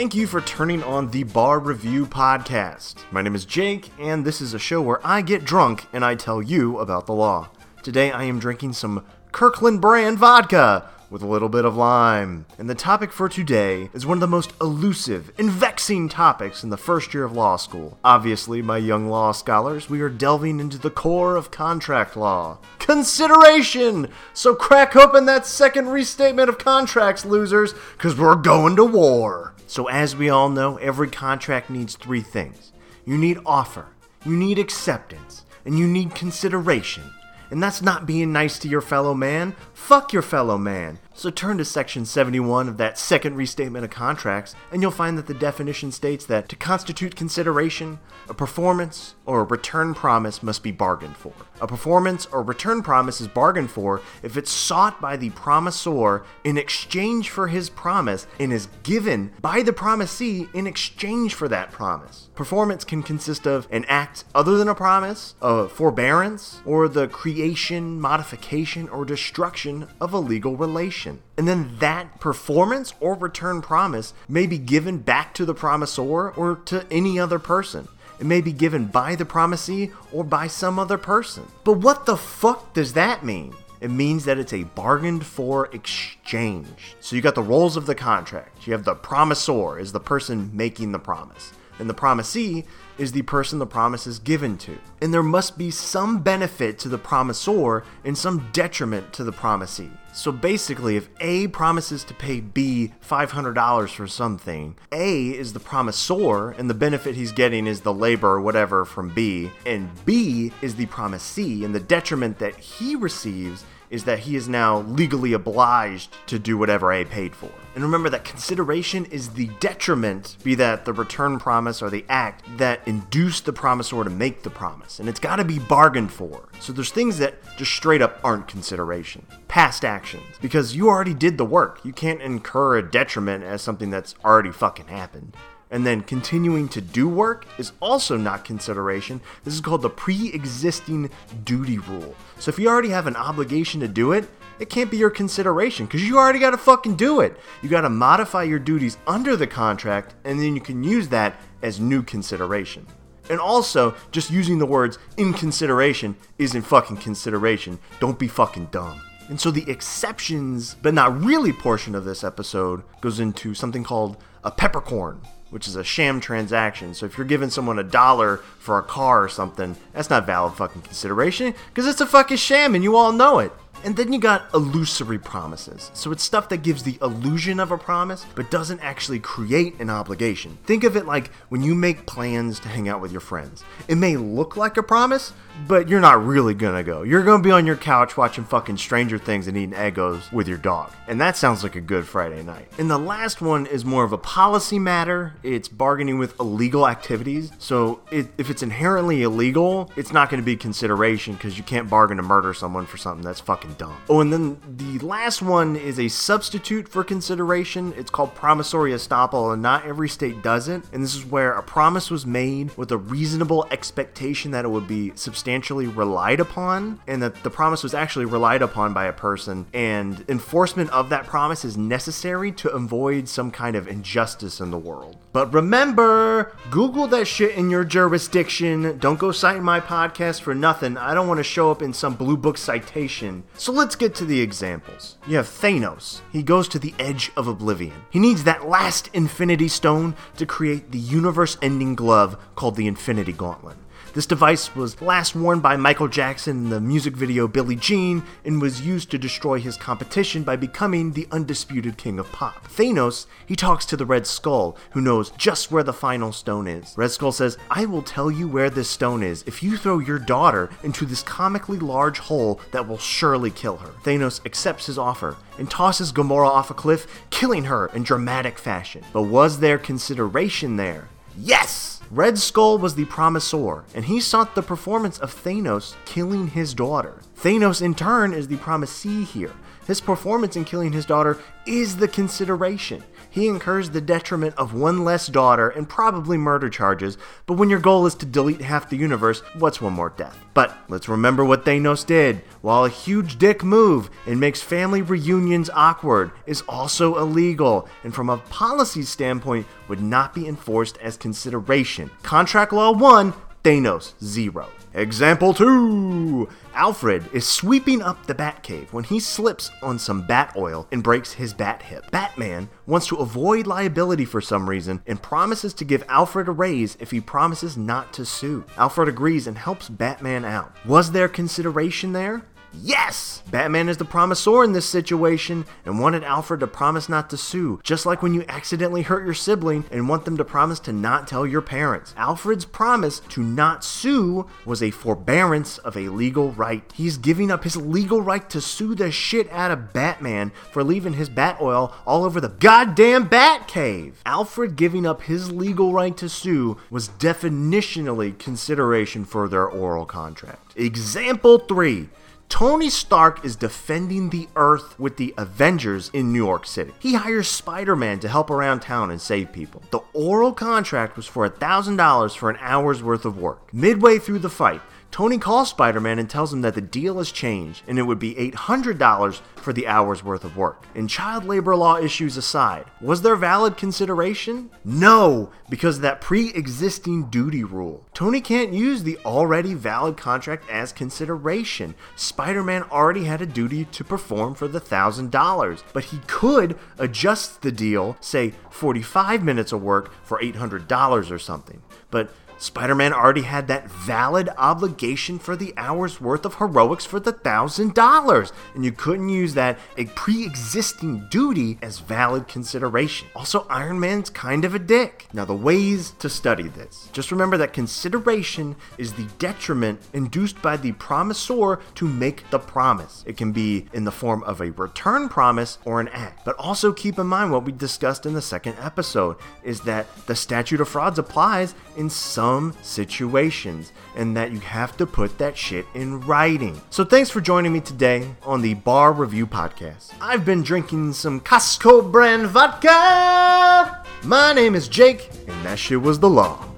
Thank you for turning on the Bar Review Podcast. My name is Jake, and this is a show where I get drunk and I tell you about the law. Today I am drinking some Kirkland brand vodka with a little bit of lime. And the topic for today is one of the most elusive and vexing topics in the first year of law school. Obviously, my young law scholars, we are delving into the core of contract law consideration! So crack open that second restatement of contracts, losers, because we're going to war. So, as we all know, every contract needs three things you need offer, you need acceptance, and you need consideration. And that's not being nice to your fellow man. Fuck your fellow man. So turn to section 71 of that second restatement of contracts, and you'll find that the definition states that to constitute consideration, a performance or a return promise must be bargained for. A performance or return promise is bargained for if it's sought by the promisor in exchange for his promise and is given by the promisee in exchange for that promise. Performance can consist of an act other than a promise, a forbearance, or the creation, modification, or destruction of a legal relation. And then that performance or return promise may be given back to the promisor or to any other person. It may be given by the promisee or by some other person. But what the fuck does that mean? It means that it's a bargained for exchange. So you got the roles of the contract. You have the promisor is the person making the promise and the promisee is the person the promise is given to. And there must be some benefit to the promisor and some detriment to the promisee. So basically, if A promises to pay B $500 for something, A is the promisor and the benefit he's getting is the labor or whatever from B, and B is the promisee and the detriment that he receives is that he is now legally obliged to do whatever A paid for. And remember that consideration is the detriment, be that the return promise or the act that induced the promisor to make the promise. And it's got to be bargained for. So there's things that just straight up aren't consideration. Past actions. Because you already did the work. You can't incur a detriment as something that's already fucking happened and then continuing to do work is also not consideration. This is called the pre existing duty rule. So if you already have an obligation to do it, it can't be your consideration because you already got to fucking do it. You got to modify your duties under the contract and then you can use that as new consideration. And also, just using the words in consideration isn't fucking consideration. Don't be fucking dumb. And so the exceptions, but not really portion of this episode goes into something called a peppercorn which is a sham transaction. So if you're giving someone a dollar for a car or something, that's not valid fucking consideration because it's a fucking sham and you all know it. And then you got illusory promises. So it's stuff that gives the illusion of a promise, but doesn't actually create an obligation. Think of it like when you make plans to hang out with your friends. It may look like a promise, but you're not really gonna go. You're gonna be on your couch watching fucking Stranger Things and eating Eggos with your dog. And that sounds like a good Friday night. And the last one is more of a policy matter. It's bargaining with illegal activities. So it, if it's inherently illegal, it's not gonna be consideration because you can't bargain to murder someone for something that's fucking dumb. Oh, and then the last one is a substitute for consideration. It's called promissory estoppel, and not every state does it. And this is where a promise was made with a reasonable expectation that it would be substantially relied upon, and that the promise was actually relied upon by a person, and enforcement of that promise is necessary to avoid some kind of injustice in the world. But remember, Google that shit in your jurisdiction. Don't go citing my podcast for nothing. I don't want to show up in some blue book citation. So let's get to the examples. You have Thanos. He goes to the edge of oblivion. He needs that last Infinity Stone to create the universe ending glove called the Infinity Gauntlet. This device was last worn by Michael Jackson in the music video Billie Jean and was used to destroy his competition by becoming the undisputed king of pop. Thanos, he talks to the Red Skull, who knows just where the final stone is. Red Skull says, I will tell you where this stone is if you throw your daughter into this comically large hole that will surely kill her. Thanos accepts his offer and tosses Gamora off a cliff, killing her in dramatic fashion. But was there consideration there? Yes! Red Skull was the promisor, and he sought the performance of Thanos killing his daughter. Thanos, in turn, is the promisee here. His performance in killing his daughter is the consideration. he incurs the detriment of one less daughter and probably murder charges, but when your goal is to delete half the universe, what's one more death? But let's remember what Thanos did. While a huge dick move and makes family reunions awkward, is also illegal, and from a policy standpoint, would not be enforced as consideration. Contract Law 1, Thanos 0. Example 2 Alfred is sweeping up the Batcave when he slips on some bat oil and breaks his bat hip. Batman wants to avoid liability for some reason and promises to give Alfred a raise if he promises not to sue. Alfred agrees and helps Batman out. Was there consideration there? Yes! Batman is the promisor in this situation and wanted Alfred to promise not to sue, just like when you accidentally hurt your sibling and want them to promise to not tell your parents. Alfred's promise to not sue was a forbearance of a legal right. He's giving up his legal right to sue the shit out of Batman for leaving his bat oil all over the goddamn Batcave. Alfred giving up his legal right to sue was definitionally consideration for their oral contract. Example 3 Tony Stark is defending the Earth with the Avengers in New York City. He hires Spider Man to help around town and save people. The oral contract was for $1,000 for an hour's worth of work. Midway through the fight, Tony calls Spider Man and tells him that the deal has changed and it would be $800 for the hour's worth of work. And child labor law issues aside, was there valid consideration? No, because of that pre existing duty rule. Tony can't use the already valid contract as consideration. Spider Man already had a duty to perform for the $1,000, but he could adjust the deal, say 45 minutes of work for $800 or something. But Spider Man already had that valid obligation for the hour's worth of heroics for the thousand dollars, and you couldn't use that a pre existing duty as valid consideration. Also, Iron Man's kind of a dick. Now, the ways to study this just remember that consideration is the detriment induced by the promisor to make the promise. It can be in the form of a return promise or an act. But also keep in mind what we discussed in the second episode is that the statute of frauds applies in some situations and that you have to put that shit in writing. So thanks for joining me today on the Bar Review Podcast. I've been drinking some Costco brand vodka. My name is Jake, and that shit was the law.